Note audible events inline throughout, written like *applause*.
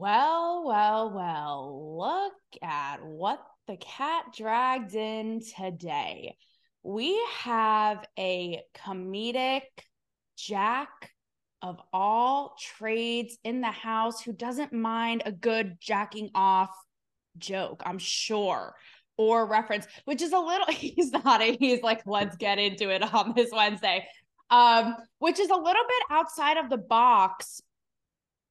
Well, well, well, look at what the cat dragged in today. We have a comedic jack of all trades in the house who doesn't mind a good jacking off joke, I'm sure, or reference, which is a little, *laughs* he's not, he's like, let's get into it on this Wednesday, um, which is a little bit outside of the box,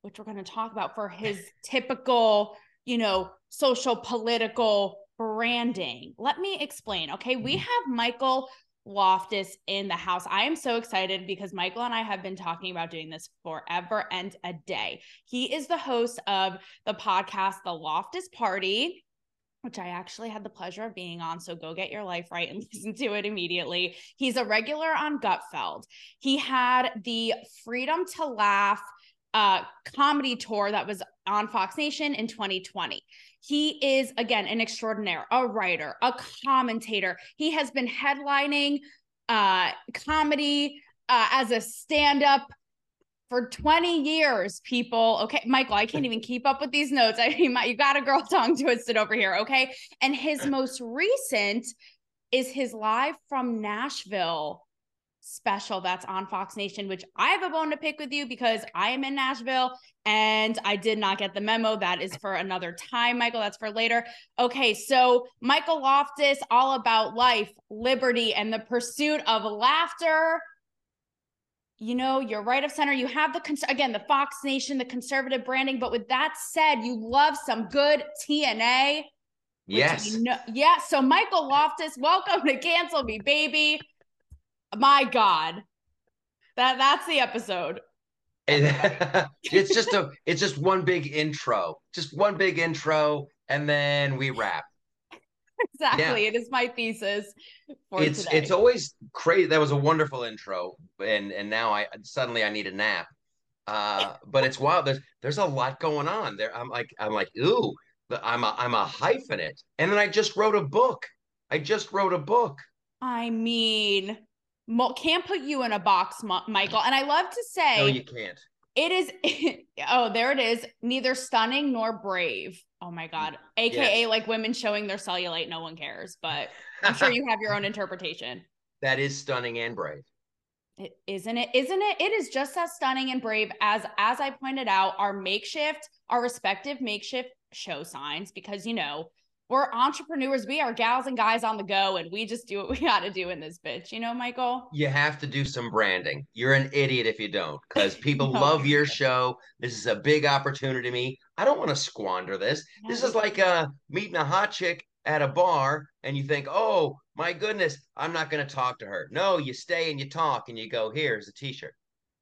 which we're going to talk about for his typical, you know, social political branding. Let me explain. Okay. We mm-hmm. have Michael Loftus in the house. I am so excited because Michael and I have been talking about doing this forever and a day. He is the host of the podcast, The Loftus Party. Which I actually had the pleasure of being on. So go get your life right and *laughs* listen to it immediately. He's a regular on Gutfeld. He had the Freedom to Laugh uh, comedy tour that was on Fox Nation in 2020. He is, again, an extraordinaire, a writer, a commentator. He has been headlining uh, comedy uh, as a stand up for 20 years, people. Okay, Michael, I can't even keep up with these notes. *laughs* I mean, you got a girl tongue twisted over here. Okay. And his most recent is his live from Nashville special that's on Fox Nation, which I have a bone to pick with you because I am in Nashville and I did not get the memo. That is for another time, Michael. That's for later. Okay, so Michael Loftus, all about life, liberty, and the pursuit of laughter. You know, you're right of center. You have the cons- again the Fox Nation, the conservative branding. But with that said, you love some good TNA. Yes. You know, yeah. So Michael Loftus, welcome to Cancel Me, baby. My God. That that's the episode. *laughs* it's just a *laughs* it's just one big intro. Just one big intro and then we wrap. Exactly. Yeah. It is my thesis it's today. it's always crazy. That was a wonderful intro. And and now I suddenly I need a nap. Uh, but it's wild. There's there's a lot going on there. I'm like I'm like ooh, I'm a I'm a hyphenate, and then I just wrote a book. I just wrote a book. I mean, can't put you in a box, Michael. And I love to say, no, you can't. It is. *laughs* oh, there it is. Neither stunning nor brave. Oh my god. Mm-hmm. AKA yes. like women showing their cellulite. No one cares, but I'm sure you have your own *laughs* interpretation. That is stunning and brave. It, isn't it? Isn't it? It is just as stunning and brave as as I pointed out. Our makeshift, our respective makeshift show signs, because you know we're entrepreneurs. We are gals and guys on the go, and we just do what we *laughs* got to do in this bitch. You know, Michael? You have to do some branding. You're an idiot if you don't, because *laughs* people no. love your show. This is a big opportunity to me. I don't want to squander this. Yeah, this is like uh, meeting a hot chick at a bar, and you think, oh, my goodness, I'm not going to talk to her. No, you stay and you talk, and you go, here's a t shirt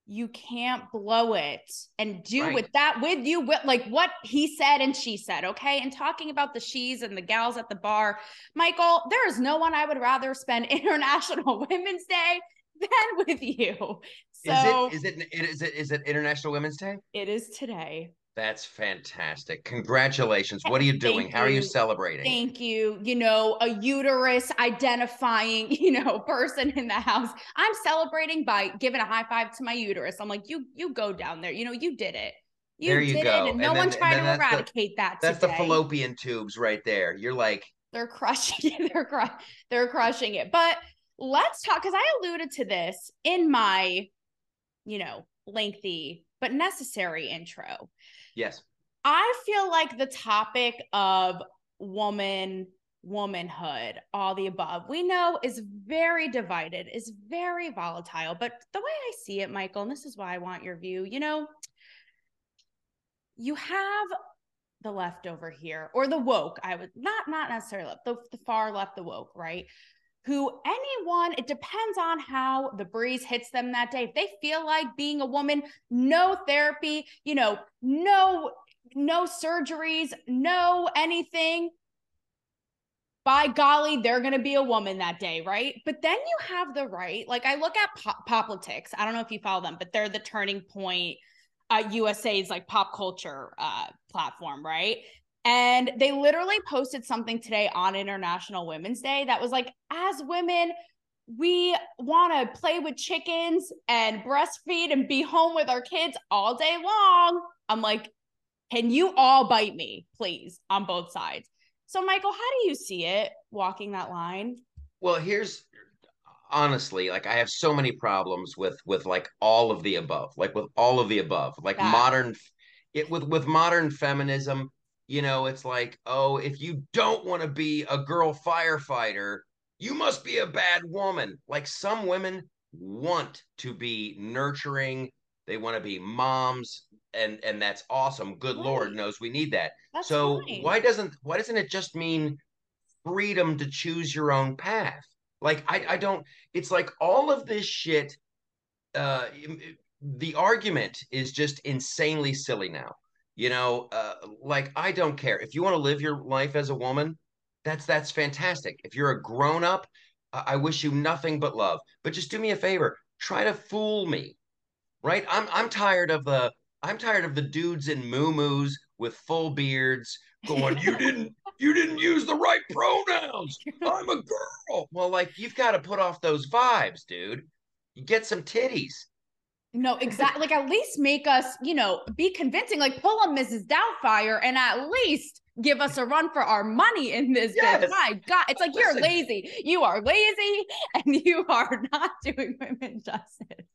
you can't blow it and do right. with that with you with like what he said and she said okay? And talking about the she's and the gals at the bar michael there is no one i would rather spend *laughs* international women's day than with you. So is it is it is it is it international women's day? It is today that's fantastic. Congratulations. What are you doing? How are you celebrating? Thank you. You know, a uterus identifying, *laughs* you know, person in the house. I'm celebrating by giving a high five to my uterus. I'm like, you you go down there. You know, you did it. You there you did go. it and no and then, one tried to eradicate the, that. That's today. the fallopian tubes right there. You're like they're crushing it. *laughs* They're cru- they're crushing it. But let's talk because I alluded to this in my, you know, lengthy but necessary intro. Yes. I feel like the topic of woman, womanhood, all the above, we know is very divided, is very volatile. But the way I see it, Michael, and this is why I want your view, you know, you have the left over here or the woke i would not not necessarily left the, the far left the woke right who anyone, it depends on how the breeze hits them that day. If they feel like being a woman, no therapy, you know, no no surgeries, no anything. By golly, they're going to be a woman that day, right? But then you have the right. Like I look at pop- politics. I don't know if you follow them, but they're the turning point uh, USA's like pop culture uh, platform, right? And they literally posted something today on International Women's Day that was like, as women, we want to play with chickens and breastfeed and be home with our kids all day long. I'm like, Can you all bite me, please, on both sides? So, Michael, how do you see it walking that line? Well, here's honestly like i have so many problems with with like all of the above like with all of the above like modern it with with modern feminism you know it's like oh if you don't want to be a girl firefighter you must be a bad woman like some women want to be nurturing they want to be moms and and that's awesome good right. lord knows we need that that's so fine. why doesn't why doesn't it just mean freedom to choose your own path like I, I don't. It's like all of this shit. Uh, the argument is just insanely silly now. You know, uh, like I don't care if you want to live your life as a woman. That's that's fantastic. If you're a grown up, uh, I wish you nothing but love. But just do me a favor. Try to fool me, right? I'm I'm tired of the I'm tired of the dudes in moo with full beards going, you didn't you didn't use the right pronouns. I'm a girl. *laughs* Well, like you've got to put off those vibes, dude. You get some titties. No, exactly. like at least make us, you know, be convincing. Like pull a Mrs. Doubtfire and at least give us a run for our money in this yes. My God, it's like Listen. you're lazy. You are lazy *laughs* and you are not *laughs* doing women justice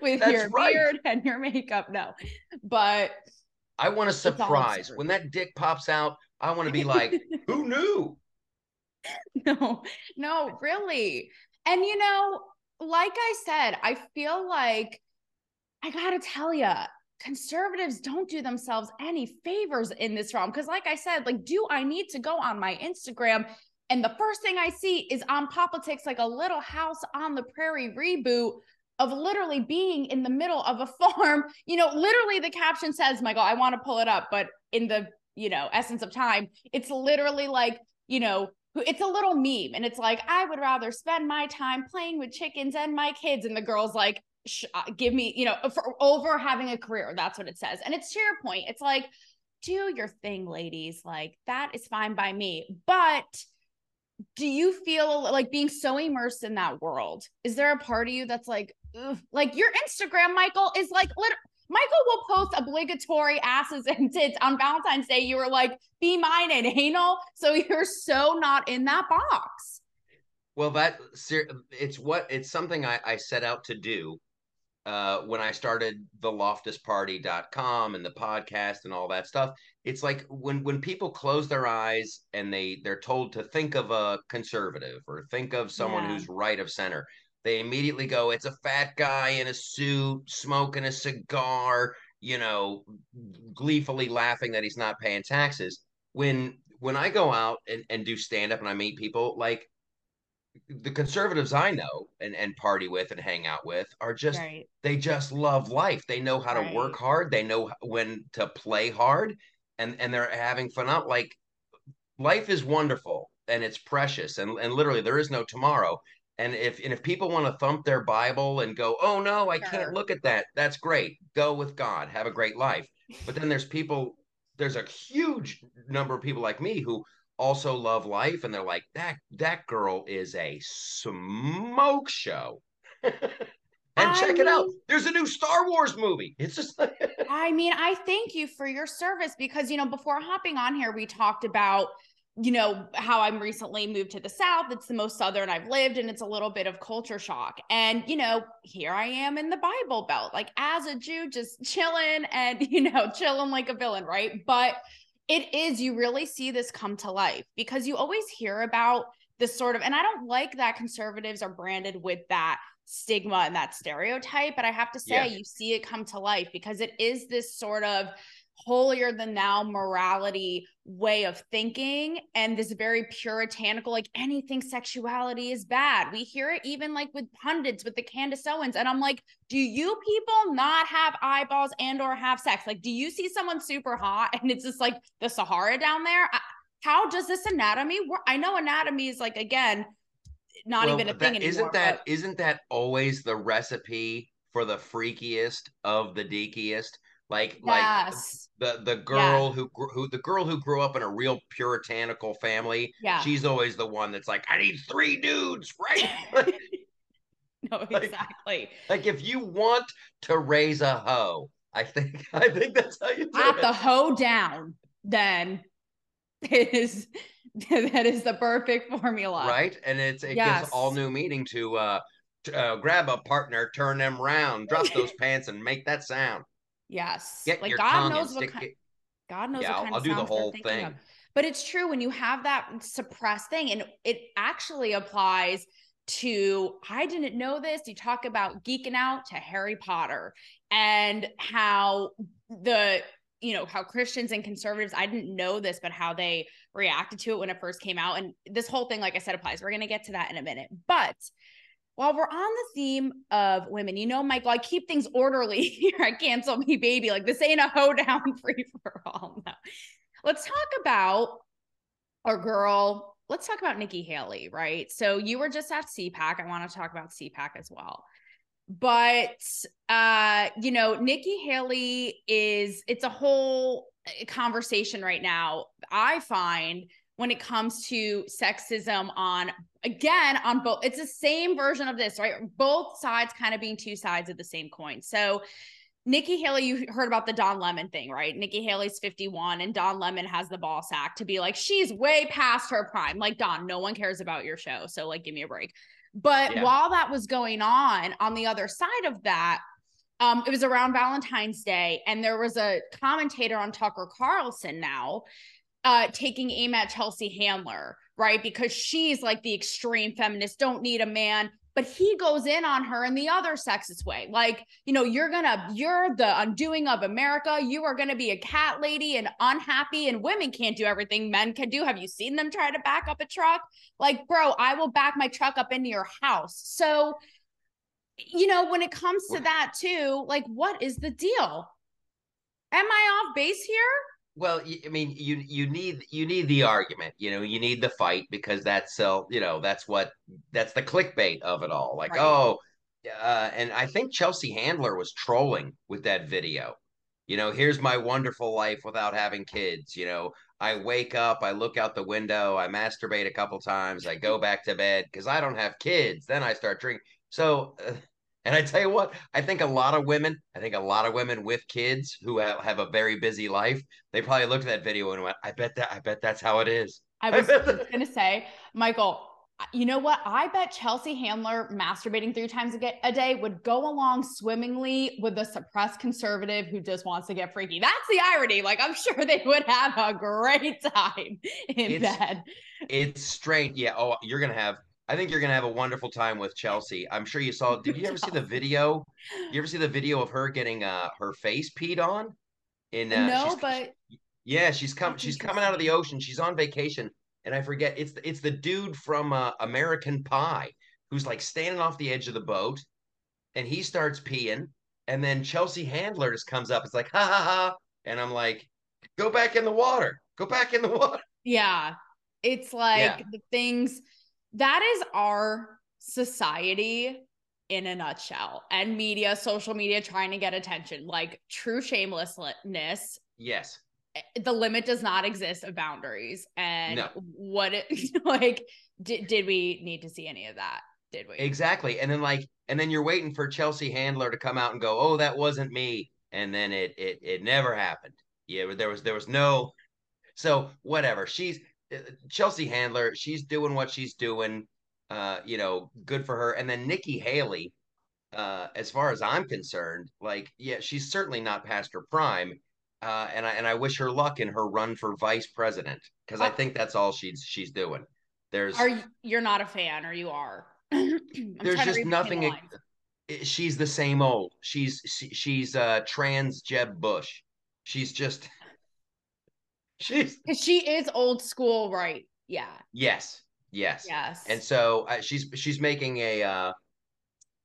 with That's your right. beard and your makeup. No, but I want a surprise when that dick pops out. I want to be *laughs* like, who knew? No, no, really. And you know, like I said, I feel like I gotta tell you, conservatives don't do themselves any favors in this realm. Because, like I said, like, do I need to go on my Instagram? And the first thing I see is on politics, like a little house on the prairie reboot of literally being in the middle of a *laughs* farm. You know, literally the caption says, Michael, I want to pull it up, but in the, you know, essence of time, it's literally like, you know, it's a little meme and it's like, I would rather spend my time playing with chickens and my kids. And the girl's like, uh, give me, you know, for over having a career. That's what it says. And it's to your point. It's like, do your thing, ladies. Like that is fine by me. But do you feel like being so immersed in that world? Is there a part of you that's like, ugh, like your Instagram, Michael, is like lit- Michael will post obligatory asses and tits on Valentine's Day. You were like, be mine and anal. So you're so not in that box. Well, that it's what it's something I, I set out to do uh, when I started the loftusparty.com and the podcast and all that stuff, it's like when when people close their eyes and they they're told to think of a conservative or think of someone yeah. who's right of center, they immediately go, it's a fat guy in a suit smoking a cigar, you know, gleefully laughing that he's not paying taxes. When when I go out and, and do stand up and I meet people, like the conservatives I know and, and party with and hang out with are just right. they just love life. They know how right. to work hard. They know when to play hard, and and they're having fun. Out like life is wonderful and it's precious, and and literally there is no tomorrow. And if and if people want to thump their Bible and go, oh no, I sure. can't look at that. That's great. Go with God. Have a great life. But then there's people. There's a huge number of people like me who also love life and they're like that that girl is a smoke show. *laughs* And I check mean, it out. there's a new star wars movie. It's just *laughs* i mean i thank you for your service because you know before hopping on here we talked about you know how i'm recently moved to the south. It's the most southern i've lived and it's a little bit of culture shock. And you know here i am in the bible belt like as a jew just chilling and *laughs* you know chilling like a villain right? But it is you really see this come to life because you always hear about this sort of and i don't like that conservatives are branded with that stigma and that stereotype but i have to say yeah. you see it come to life because it is this sort of holier than thou morality way of thinking and this very puritanical like anything sexuality is bad. We hear it even like with pundits with the candace owens and i'm like do you people not have eyeballs and or have sex? Like do you see someone super hot and it's just like the sahara down there? How does this anatomy work i know anatomy is like again not well, even a thing anymore isn't that but... not that always the recipe for the freakiest of the deakiest like yes. like the the girl yeah. who who the girl who grew up in a real puritanical family yeah she's always the one that's like i need three dudes right *laughs* *laughs* no exactly like, like if you want to raise a hoe I think *laughs* I think that's how you do it. At it. the hoe down, then it is that is the perfect formula. right? And it's it Yes. gives all new meaning to uh, t- uh grab a partner, turn them round, drop those pants, and make that sound. Yes. Get like God knows what kind it. God knows Yeah, what I'll- kind I'll of do the whole thing. of. But it's true when you have that suppressed thing, and it actually applies to I didn't know this. You talk about geeking out to Harry Potter and how the you know how Christians and conservatives I didn't know this, but how they reacted to it when it first came out. And this whole thing, like I said, applies. We're gonna get to that in a minute. But while we're on the theme of women, you know, Michael, I keep things orderly *laughs* here at Cancel Me Baby. Like this ain't a hoedown *laughs* free for all. No. Let's talk about our girl. Let's talk about Nikki Haley, right? So you were just at CPAC. I want to talk about CPAC as well. But uh, you know, Nikki Haley is it's a whole uh, conversation right now. I find when it comes to sexism on again on both it's the same version of this right both sides kind of being two sides of the same coin so Nikki Haley, you heard about the Don Lemon thing, right? Nikki Haley's 51 and Don Lemon has the ball sack to be like, she's way past her prime. Like, Don, no one cares about your show. So, like, give me a break. But Yeah. while that was going on, on the other side of that, um, it was around Valentine's Day, and there was a commentator on Tucker Carlson now uh taking aim at Chelsea Handler, right? Because she's like the extreme feminist, don't need a man. But he goes in on her in the other sexist way. Like, you know, you're gonna, you're the undoing of America. You are gonna be a cat lady and unhappy, and women can't do everything men can do. Have you seen them try to back up a truck? Like, bro, I will back my truck up into your house. So, you know, when it comes to that too, like, what is the deal? Am I off base here? Well, I mean, you you need you need the argument, you know, you need the fight because that's uh, you know, that's what that's the clickbait of it all. Like, Right. oh, uh, and I think Chelsea Handler was trolling with that video. You know, here's my wonderful life without having kids. You know, I wake up, I look out the window, I masturbate a couple times, I go back to bed because I don't have kids. Then I start drinking. So, uh, and I tell you what, I think a lot of women, I think a lot of women with kids who have, a very busy life, they probably looked at that video and went, "I bet that, I bet that's how it is." I *laughs* was gonna say, Michael, you know what? I bet Chelsea Handler masturbating three times a, day would go along swimmingly with a suppressed conservative who just wants to get freaky. That's the irony. Like, I'm *laughs* sure they would have a great time in It's- bed. It's strange. Yeah. Oh, you're gonna have. I think you're gonna have a wonderful time with Chelsea. I'm sure you saw. Did you ever see the *laughs* video? You ever see the video of her getting uh her face peed on? In uh, no, but Yeah, she's come. She's coming out of the ocean. She's on vacation, and I forget. It's the, it's the dude from uh, American Pie who's like standing off the edge of the boat, and he starts peeing, and then Chelsea Handler just comes up. It's like ha ha ha, and I'm like, go back in the water. Go back in the water. yeah, it's like Yeah. the things that is our society in a nutshell and media, social media trying to get attention, like true shamelessness Yes. Eh, the limit does not exist of boundaries and No. what it *laughs* like did, did we need to see any of that did we Exactly. And then like and then you're waiting for Chelsea Handler to come out and go, "Oh, that wasn't me." And then it it it never happened. Yeah, there was there was no So, whatever. She's Chelsea Handler, she's doing what she's doing. Uh, you know, good for her. And then Nikki Haley, uh as far as I'm concerned, like yeah, she's certainly not past her prime. Uh, and I and I wish her luck in her run for vice president because I Uh, think that's all she's she's doing. There's are you you're not a fan or you are *clears throat* There's just nothing she's the same old. She's she, she's uh trans Jeb Bush. She's just she's she is old school right yeah yes, yes. yes And so uh, she's she's making a uh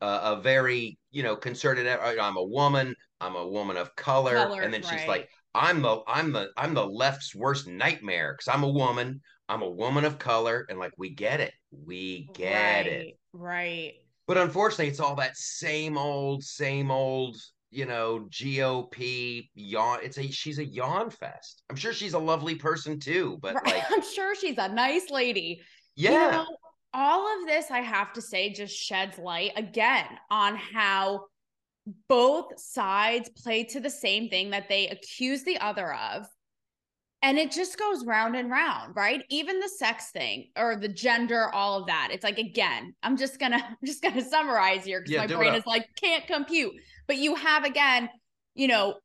a, a very, you know, concerted. I'm a woman, I'm a woman of color, Color, and then she's right. like I'm the I'm the I'm the left's worst nightmare cuz I'm a woman, I'm a woman of color and like we get it. We get it. right, right But unfortunately, it's all that same old, same old, you know, GOP yawn. It's a she's a yawn fest. I'm sure she's a lovely person too, but Right. like, *laughs* i'm sure she's a nice lady yeah, You know, all of this, I have to say, just sheds light again on how both sides play to the same thing that they accuse the other of and it just goes round and round right? Even the sex thing or the gender all of that. It's like again i'm just gonna *laughs* i'm just gonna summarize here because yeah, my brain is like can't compute. But you have again you know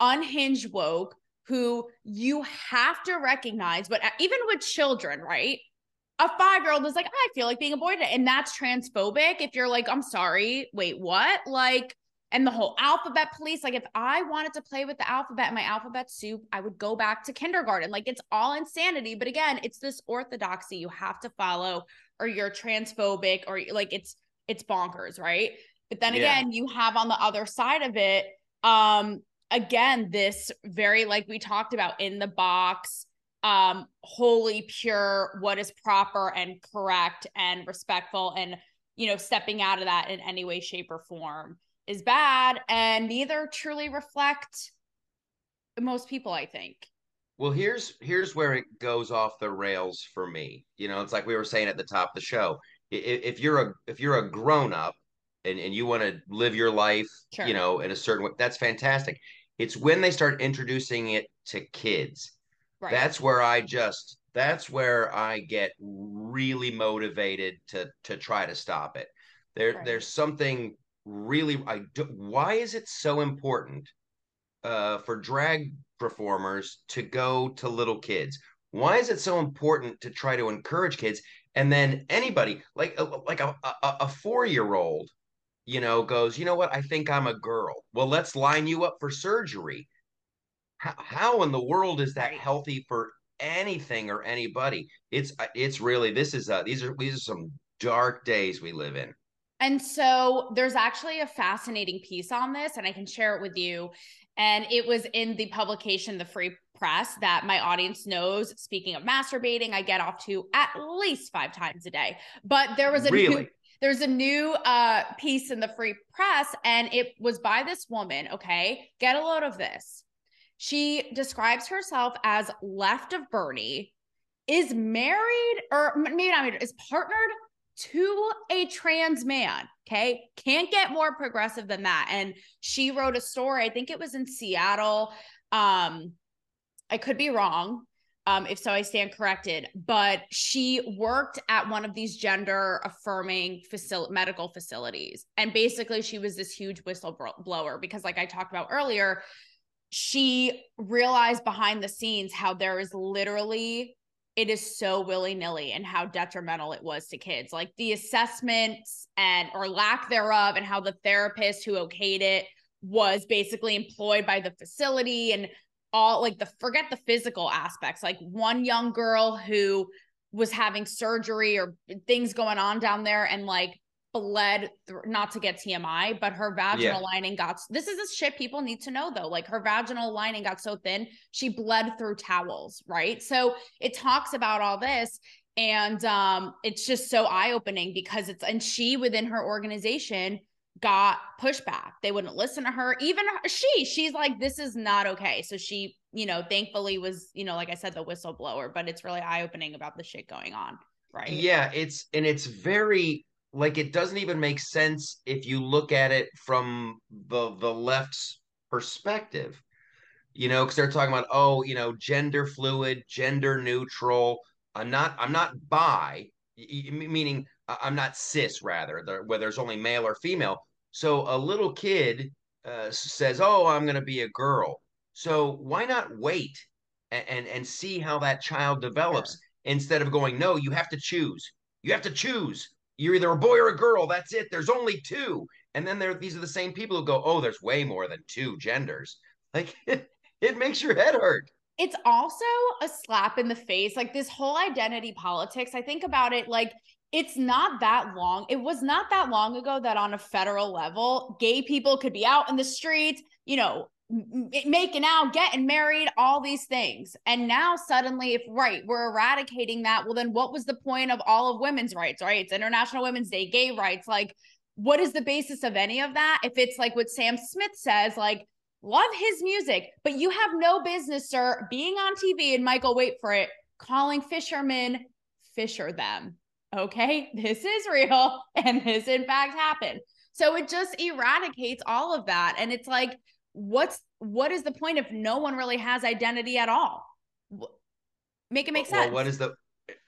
unhinged woke who you have to recognize but uh, even with children right? A five year old is like i feel like being a boy and that's transphobic if you're like i'm sorry wait what? Like and the whole alphabet police. Like, if I wanted to play with the alphabet, in my alphabet soup, I would go back to kindergarten. Like, it's all insanity. But again, it's this orthodoxy you have to follow, or you're transphobic, or like it's it's bonkers, right? But then yeah. again, you have on the other side of it, um, again, this very like we talked about in the box, um, wholly pure, what is proper and correct and respectful, and you know, stepping out of that in any way, shape, or form is bad and neither truly reflect most people i think well here's here's where it goes off the rails for me you know it's like we were saying at the top of the show if, you're a if you're a grown up and, and you want to live your life sure. you know in a certain way that's fantastic it's when they start introducing it to kids right. that's where i just that's where i get really motivated to to try to stop it there right. there's something really I do, why is it so important uh, for drag performers to go to little kids? Why is it so important to try to encourage kids? And then anybody like uh, like a, a, a four year old, you know, goes, you know what? I think I'm a girl. Well, let's line you up for surgery. How, how in the world is that healthy for anything or anybody? It's uh, it's really this is uh these are these are some dark days we live in. And so there's actually a fascinating piece on this, and I can share it with you. And it was in the publication, The Free Press, that my audience knows. Speaking of masturbating, I get off to at least five times a day. But there was a really? new there's a new uh, piece in the free press and it was by this woman okay get a load of this she describes herself as left of bernie is married or maybe not married is partnered to a trans man. Okay. Can't get more progressive than that. And she wrote a story, I think it was in Seattle. Um, I could be wrong. Um, if so, I stand corrected. But she worked at one of these gender affirming facil- medical facilities. And basically, she was this huge whistleblower because, like I talked about earlier, she realized behind the scenes how there is literally it is so willy-nilly and how detrimental it was to kids like the assessments and or lack thereof and how the therapist who okayed it was basically employed by the facility and all like the forget the physical aspects like one young girl who was having surgery or things going on down there and like bled th- not to get TMI, but her vaginal yeah. lining got this is the shit people need to know though. Like her vaginal lining got so thin, she bled through towels, right? So it talks about all this and um it's just so eye-opening because it's and she within her organization got pushback. They wouldn't listen to her. Even her, she, she's like this is not okay. So she, you know, thankfully was, you know, like I said the whistleblower, but it's really eye-opening about the shit going on, right? Yeah, it's and it's very like it doesn't even make sense if you look at it from the the left's perspective you know because they're talking about oh you know gender fluid gender neutral. I'm not i'm not bi meaning i'm not cis rather where there's only male or female. So a little kid uh, says oh i'm going to be a girl. So why not wait and, and, and see how that child develops sure. instead of going no you have to choose. You have to choose you're either a boy or a girl. That's it. There's only two. And then there, these are the same people who go, oh, there's way more than two genders. Like it, *laughs* it makes your head hurt. It's also a slap in the face. Like this whole identity politics. I think about it like it's not that long. It was not that long ago that on a federal level, gay people could be out in the streets, you know, making out, getting married, all these things. And now suddenly, if right, we're eradicating that, well, then what was the point of all of women's rights, right? It's International Women's Day, gay rights. Like, what is the basis of any of that? If it's like what Sam Smith says, like, love his music, but you have no business, sir, being on TV and Michael, wait for it, calling fishermen fisher them. Okay, *laughs* this is real *laughs* and this in fact happened. So it just eradicates all of that. And it's like, what's what is the point if no one really has identity at all? Make it make sense. Well, what is the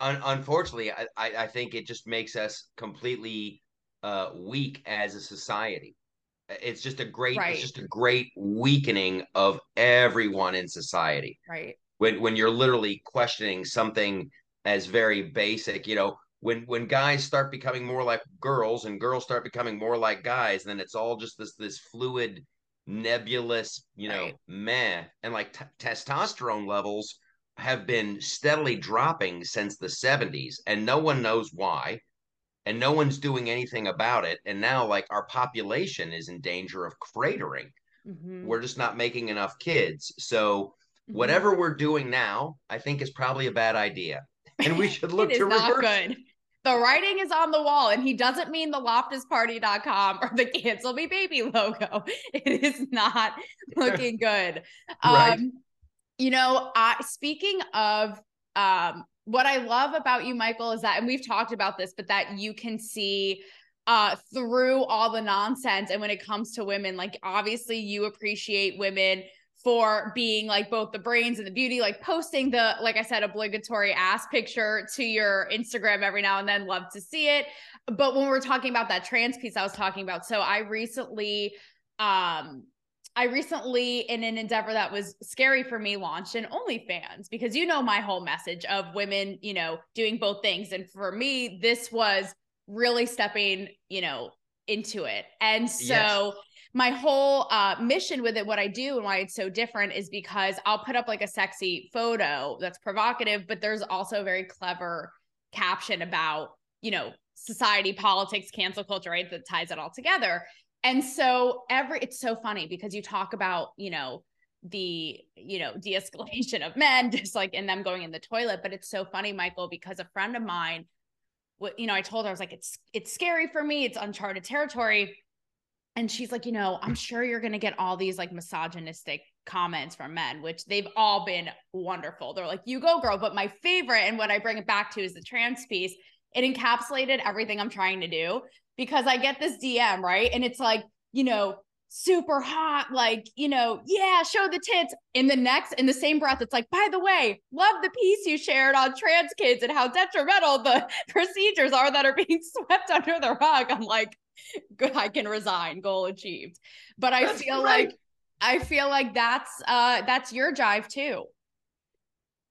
un- unfortunately, I, I think it just makes us completely uh, weak as a society. It's just a great, right. it's just a great weakening of everyone in society. Right. When when you're literally questioning something as very basic, you know, when when guys start becoming more like girls and girls start becoming more like guys, then it's all just this this fluid, nebulous, you know, right. meh. And like t- testosterone levels have been steadily dropping since the 70s, and no one knows why and no one's doing anything about it. And now, like, our population is in danger of cratering. Mm-hmm. We're just not making enough kids. So, mm-hmm. whatever we're doing now, I think is probably a bad idea. And we *laughs* should look to reverse. good. The writing is on the wall, and he doesn't mean the loftusparty.com or the cancel me baby logo. *laughs* It is not *laughs* looking good. right. Um, you know, I speaking of um what I love about you, Michael, is that, and we've talked about this, but that you can see uh through all the nonsense. And when it comes to women, like obviously you appreciate women for being like both the brains and the beauty, like posting the, like I said, obligatory ass picture to your Instagram every now and then. Love to see it. But when we're talking about that trans piece I was talking about, so I recently um I recently, in an endeavor that was scary for me, launched an OnlyFans because you know my whole message of women, you know, doing both things. And for me, this was really stepping, you know, into it. And so yes. My whole uh, mission with it, what I do and why it's so different is because I'll put up like a sexy photo that's provocative, but there's also a very clever caption about, you know, society, politics, cancel culture, right? That ties it all together. And so every it's so funny because you talk about, you know, the, you know, de-escalation of men *laughs* just like in them going in the toilet, but it's so funny, Michael, because a friend of mine you know, I told her I was like it's it's scary for me, it's uncharted territory. And she's like, you know, I'm sure you're going to get all these like misogynistic comments from men, which they've all been wonderful. They're like, you go, girl. But my favorite, and what I bring it back to, is the trans piece. It encapsulated everything I'm trying to do because I get this DM, right? And it's like, you know, super hot, like, you know, yeah, show the tits. In the next, in the same breath, it's like, by the way, love the piece you shared on trans kids and how detrimental the *laughs* procedures are that are being *laughs* swept under the rug. I'm like, good, I can resign, goal achieved. But I that's feel right. like I feel like that's uh that's your jive too.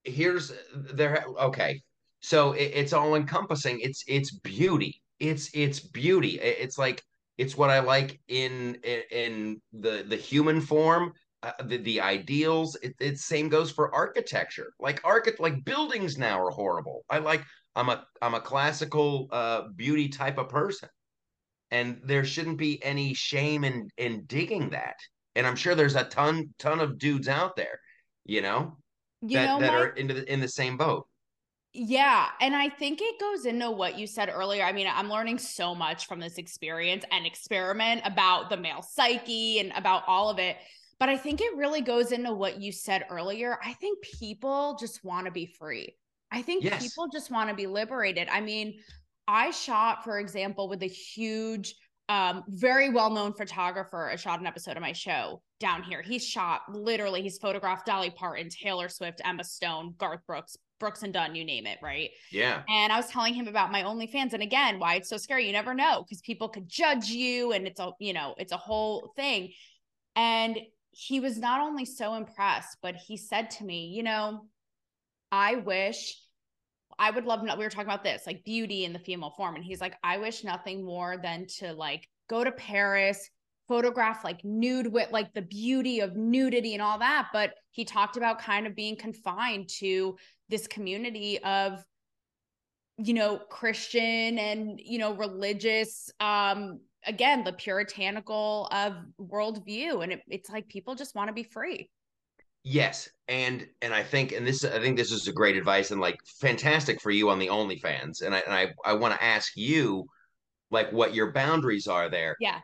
Here's there okay. So it, it's all encompassing. It's it's beauty it's it's beauty. It's like it's what I like in in, in the the human form. Uh, the, the ideals. It, it same goes for architecture. Like architect like buildings now are horrible. I like i'm a i'm a classical uh beauty type of person. And there shouldn't be any shame in in digging that. And i'm sure there's a ton ton of dudes out there you know you that, know, that are into the, in the same boat yeah. And I think it goes into what you said earlier. I mean, I'm learning so much from this experience and experiment about the male psyche and about all of it. But I think it really goes into what you said earlier. I think people just want to be free. I think yes. people just want to be liberated. I mean, I shot, for example, with a huge, um, very well known photographer. I shot an episode of my show down here. He's shot literally, he's photographed Dolly Parton, Taylor Swift, Emma Stone, Garth Brooks, Brooks and Dunn, you name it, right? Yeah. And I was telling him about my OnlyFans, and again, why it's so scary. You never know because people could judge you, and it's a you know it's a whole thing. And he was not only so impressed, but he said to me, you know, I wish I would love. We were talking about this, like beauty in the female form, and he's like, I wish nothing more than to like go to Paris, photograph like nude with like the beauty of nudity and all that but he talked about kind of being confined to this community of you know christian and you know religious um again the puritanical of worldview. And it, it's like people just want to be free. Yes. And and i think and this i think this is a great advice and like fantastic for you on the onlyfans. And i and i, I want to ask you like what your boundaries are there. Yeah.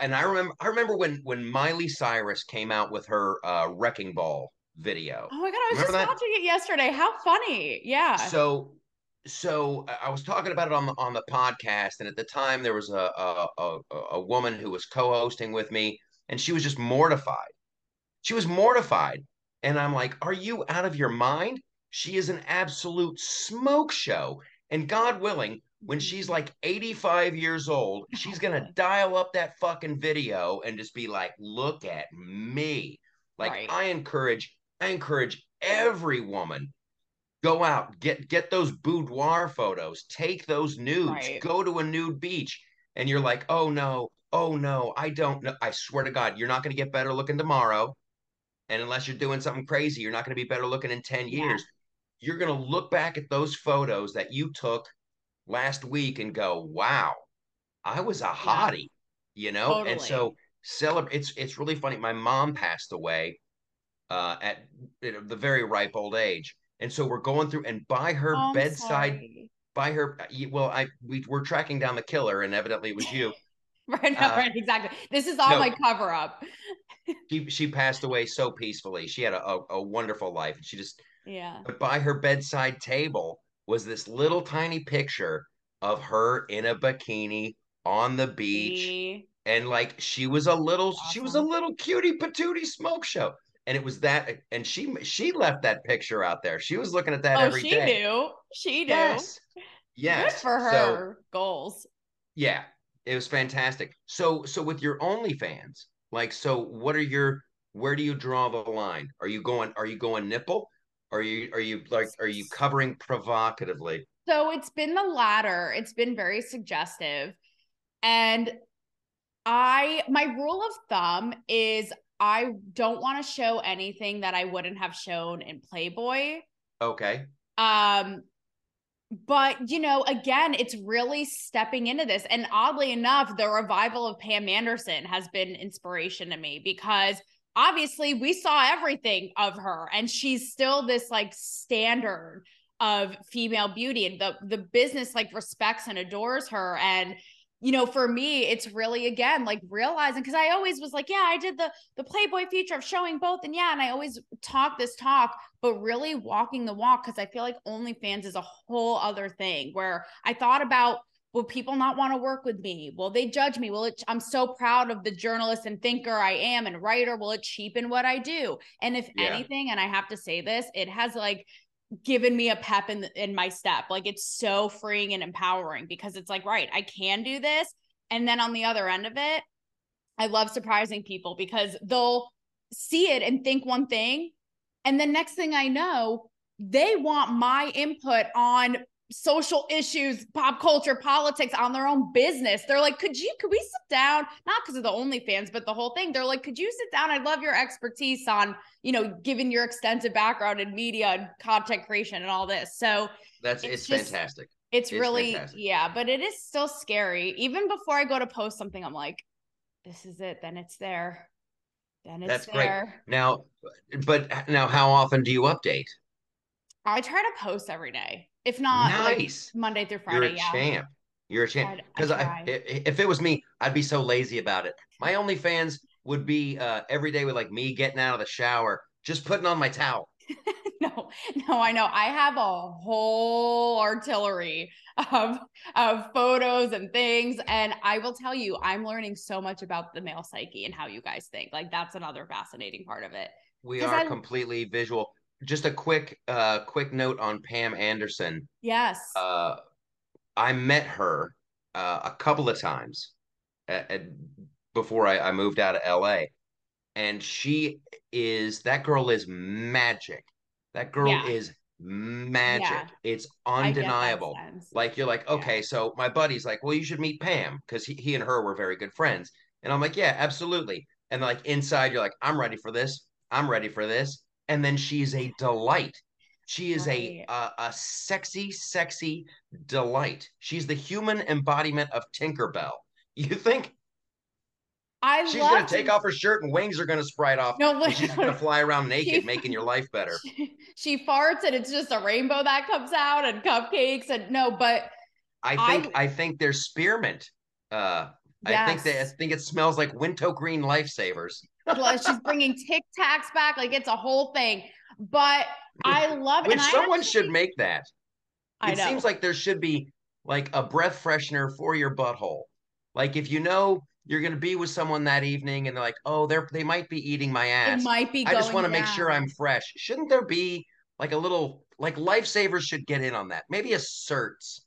And I remember I remember when when Miley Cyrus came out with her uh, Wrecking Ball video. Oh my god, I was remember just that? watching it yesterday. How funny. Yeah. So so I was talking about it on the on the podcast, and at the time there was a a, a, a woman who was co-hosting with me, and she was just mortified. She was mortified, and I'm like, "Are you out of your mind?" She is an absolute smoke show, and God willing, when she's like 85 years old, she's gonna *laughs* dial up that fucking video and just be like, "Look at me!" Like Right. I encourage, I encourage every woman go out get get those boudoir photos take those nudes Right. go to a nude beach and you're like oh no oh no i don't know i swear to god you're not going to get better looking tomorrow and unless you're doing something crazy you're not going to be better looking in 10 Yeah. years you're going to look back at those photos that you took last week and go wow i was a Yeah. hottie you know and so celebrate it's it's really funny my mom passed away uh, at you know, the very ripe old age. And so we're going through and by her I'm bedside, sorry. by her, well, I we were tracking down the killer, and evidently it was you. *laughs* Right, no, Uh, right, exactly. This is all my cover up. *laughs* she she passed away so peacefully. She had a, a, a wonderful life, and she just. Yeah. But by her bedside table was this little tiny picture of her in a bikini on the beach See? and like she was a little she was a little cutie patootie smoke show and it was that and she she left that picture out there she was looking at that Oh, every she day knew. She knew. yes Good yes for so her. Goals. yeah it was fantastic so so with your OnlyFans like so what are your where do you draw the line are you going are you going nipple are you are you like are you covering provocatively So it's been the latter. It's been very suggestive. And I, my rule of thumb is I don't want to show anything that I wouldn't have shown in Playboy. okay Um, but you know, again, it's really stepping into this. And oddly enough, the revival of Pam Anderson has been inspiration to me because obviously we saw everything of her and she's still this like standard of female beauty and the the business like respects and adores her and you know for me it's really again like realizing because i always was like yeah i did the the playboy feature of showing both and yeah and i always talk this talk but really walking the walk because I feel like OnlyFans is a whole other thing where I thought about will people not want to work with me? Will they judge me? Will it I'm so proud of the journalist and thinker I am and writer. Will it cheapen what I do? And if yeah anything, and I have to say this, it has like given me a pep in in my step. Like it's so freeing and empowering because it's like, right, I can do this. And then on the other end of it, I love surprising people because they'll see it and think one thing and then next thing I know, they want my input on social issues, pop culture, politics on their own business. They're like, could you, could we sit down? Not because of the OnlyFans, but the whole thing. They're like, could you sit down? I'd love your expertise on, you know, given your extensive background in media and content creation and all this. So that's it's it's just, fantastic it's it's really, fantastic yeah, but it is still scary. Even before I go to post something, I'm like, this is it. Then it's there. Then it's That's great. there. Now, but now, how often do you update? I try to post every day, if not like Nice. Monday through You're Friday. a Yeah, champ. You're a champ. Because if it was me, I'd be so lazy about it. My OnlyFans would be uh, every day with like me getting out of the shower, just putting on my towel. *laughs* no, no, I know. I have a whole artillery of of photos and things, and I will tell you, I'm learning so much about the male psyche and how you guys think. Like that's another fascinating part of it. We are I, completely visual. Just a quick, uh, quick note on Pam Anderson. yes, Uh, I met her uh, a couple of times at, at, before I, I moved out of LA. And she is, that girl is magic. That girl yeah, is magic. yeah. It's I get that undeniable. Like, you're like, Yeah, okay, so my buddy's like, well, you should meet Pam because he, he and her were very good friends. And I'm like, yeah, absolutely. And like inside, you're like, I'm ready for this. I'm ready for this. And then she's a delight. She is a, right. a a sexy, sexy delight. She's the human embodiment of Tinkerbell. *laughs* You think I she's gonna take off her shirt and wings are gonna spread off, no, and she's gonna *laughs* fly around naked, She- making your life better. *laughs* she, she farts and it's just a rainbow that comes out and cupcakes and no, but I I- think I, think they're spearmint. Uh, I think yes. they I think it smells like Wint-O-Green lifesavers. She's bringing Tic Tacs back. Like it's a whole thing. But I love Which and I someone actually- should make that. it seems like there should be like a breath freshener for your butthole. Like if you know you're going to be with someone that evening and they're like, oh, they're they might be eating my ass. It might be. I just want to make sure I'm fresh. Shouldn't there be like a little like lifesavers should get in on that? Maybe a certs.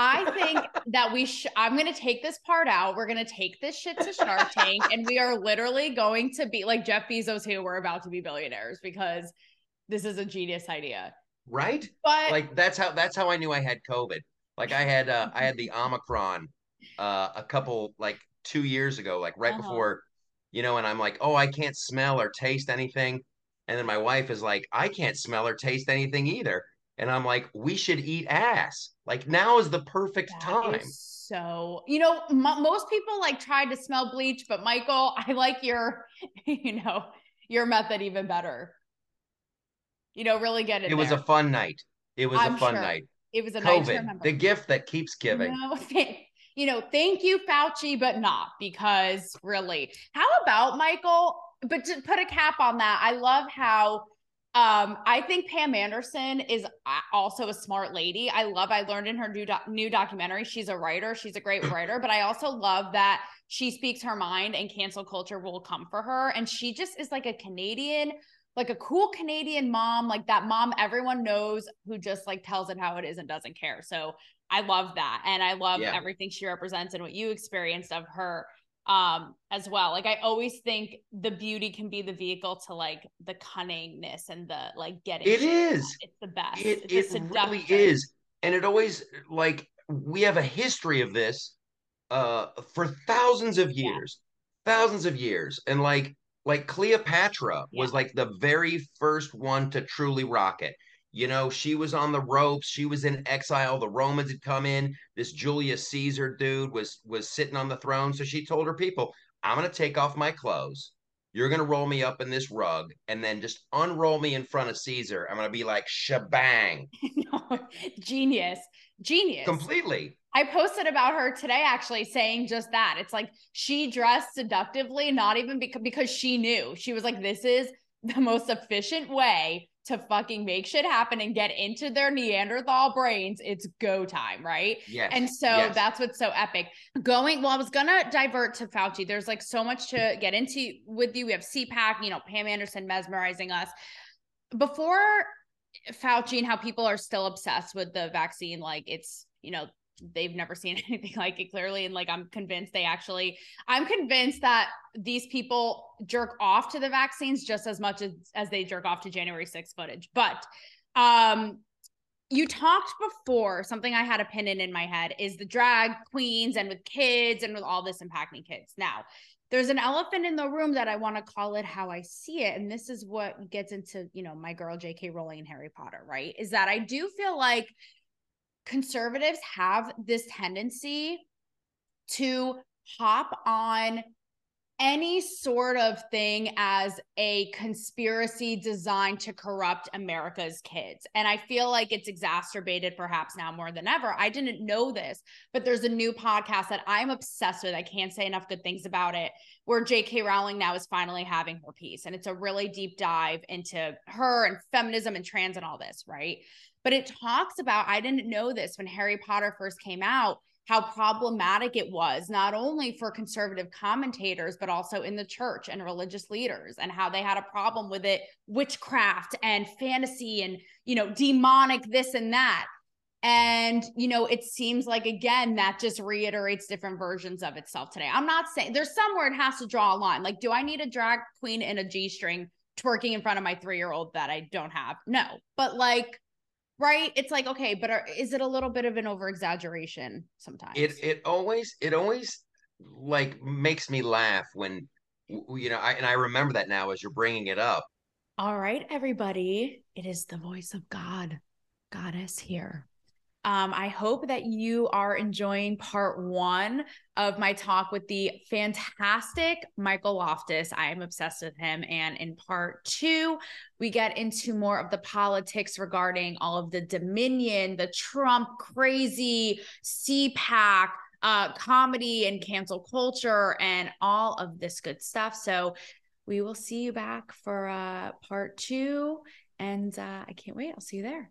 I think that we. I'm going to take this part out. We're going to take this shit to Shark *laughs* Tank, and we are literally going to be like Jeff Bezos, who we're about to be billionaires because this is a genius idea. Right. But like that's how that's how I knew I had COVID. Like I had uh, I had the Omicron uh, a couple like two years ago, like right uh-huh. before, you know, and I'm like, oh, I can't smell or taste anything. And then my wife is like, I can't smell or taste anything either. And I'm like, we should eat ass. Like now is the perfect that time. So, you know, m- most people like tried to smell bleach, but Michael, *laughs* I like your, *laughs* you know, your method even better. You know, really get it. It was a fun night. It was I'm a fun sure. night. It was a COVID, night the gift that keeps giving. You know, *laughs* you know, thank you, Fauci, but not because really. How about Michael? But to put a cap on that, I love how um, I think Pam Anderson is also a smart lady. I love, I learned in her new, doc, new documentary, she's a writer, she's a great writer, but I also love that she speaks her mind and cancel culture will come for her. And she just is like a Canadian, like a cool Canadian mom, like that mom everyone knows who just like tells it how it is and doesn't care. So I love that. And I love yeah. everything she represents and what you experienced of her um as well. Like I always think the beauty can be the vehicle to like the cunningness and the like getting It is. It's the best. It, it's it really is. And it always like we have a history of this uh for thousands of years. Yeah. Thousands of years. And like like Cleopatra yeah. was like the very first one to truly rock it. You know, she was on the ropes. She was in exile. The Romans had come in. This Julius Caesar dude was was sitting on the throne. So she told her people, "I'm going to take off my clothes. You're going to roll me up in this rug, and then just unroll me in front of Caesar. I'm going to be like shebang." *laughs* Genius, genius, completely. I posted about her today, actually saying just that. It's like she dressed seductively, not even because because she knew she was like, "This is." the most efficient way to fucking make shit happen and get into their Neanderthal brains, it's go time, right? Yes. And so yes. that's what's so epic. Going, well, I was gonna divert to Fauci. There's like so much to get into with you. We have CPAC, you know, Pam Anderson mesmerizing us. Before Fauci and how people are still obsessed with the vaccine, like it's, you know, they've never seen *laughs* anything like it clearly and like i'm convinced they actually i'm convinced that these people jerk off to the vaccines just as much as as they jerk off to january 6th footage. But um you talked before something i had a pin in in my head is the drag queens and with kids and with all this impacting kids. Now there's an elephant in the room that i want to call it how i see it and this is what gets into you know my girl jk rowling and harry potter right? Is that i do feel like conservatives have this tendency to hop on any sort of thing as a conspiracy designed to corrupt America's kids. And I feel like it's exacerbated perhaps now more than ever. I didn't know this, but there's a new podcast that I'm obsessed with. I can't say enough good things about it, where J.K. Rowling now is finally having her piece. And it's a really deep dive into her and feminism and trans and all this, right? But it talks about, I didn't know this when Harry Potter first came out, how problematic it was, not only for conservative commentators, but also in the church and religious leaders, and how they had a problem with it, witchcraft and fantasy and, you know, demonic this and that. And, you know, it seems like, again, that just reiterates different versions of itself today. I'm not saying there's somewhere it has to draw a line. Like, do I need a drag queen in a G string twerking in front of my three year old that I don't have? No. But like, right? It's like okay but are, is it a little bit of an over exaggeration sometimes? it it always it always like makes me laugh when you know I, and i remember that now as you're bringing it up. All right everybody. It is the voice of god. Goddess here um, I hope that you are enjoying part one of my talk with the fantastic Michael Loftus. I am obsessed with him. And in part two, we get into more of the politics regarding all of the Dominion, the Trump crazy CPAC, uh, comedy and cancel culture, and all of this good stuff. So we will see you back for uh, part two. And uh, I can't wait. I'll see you there.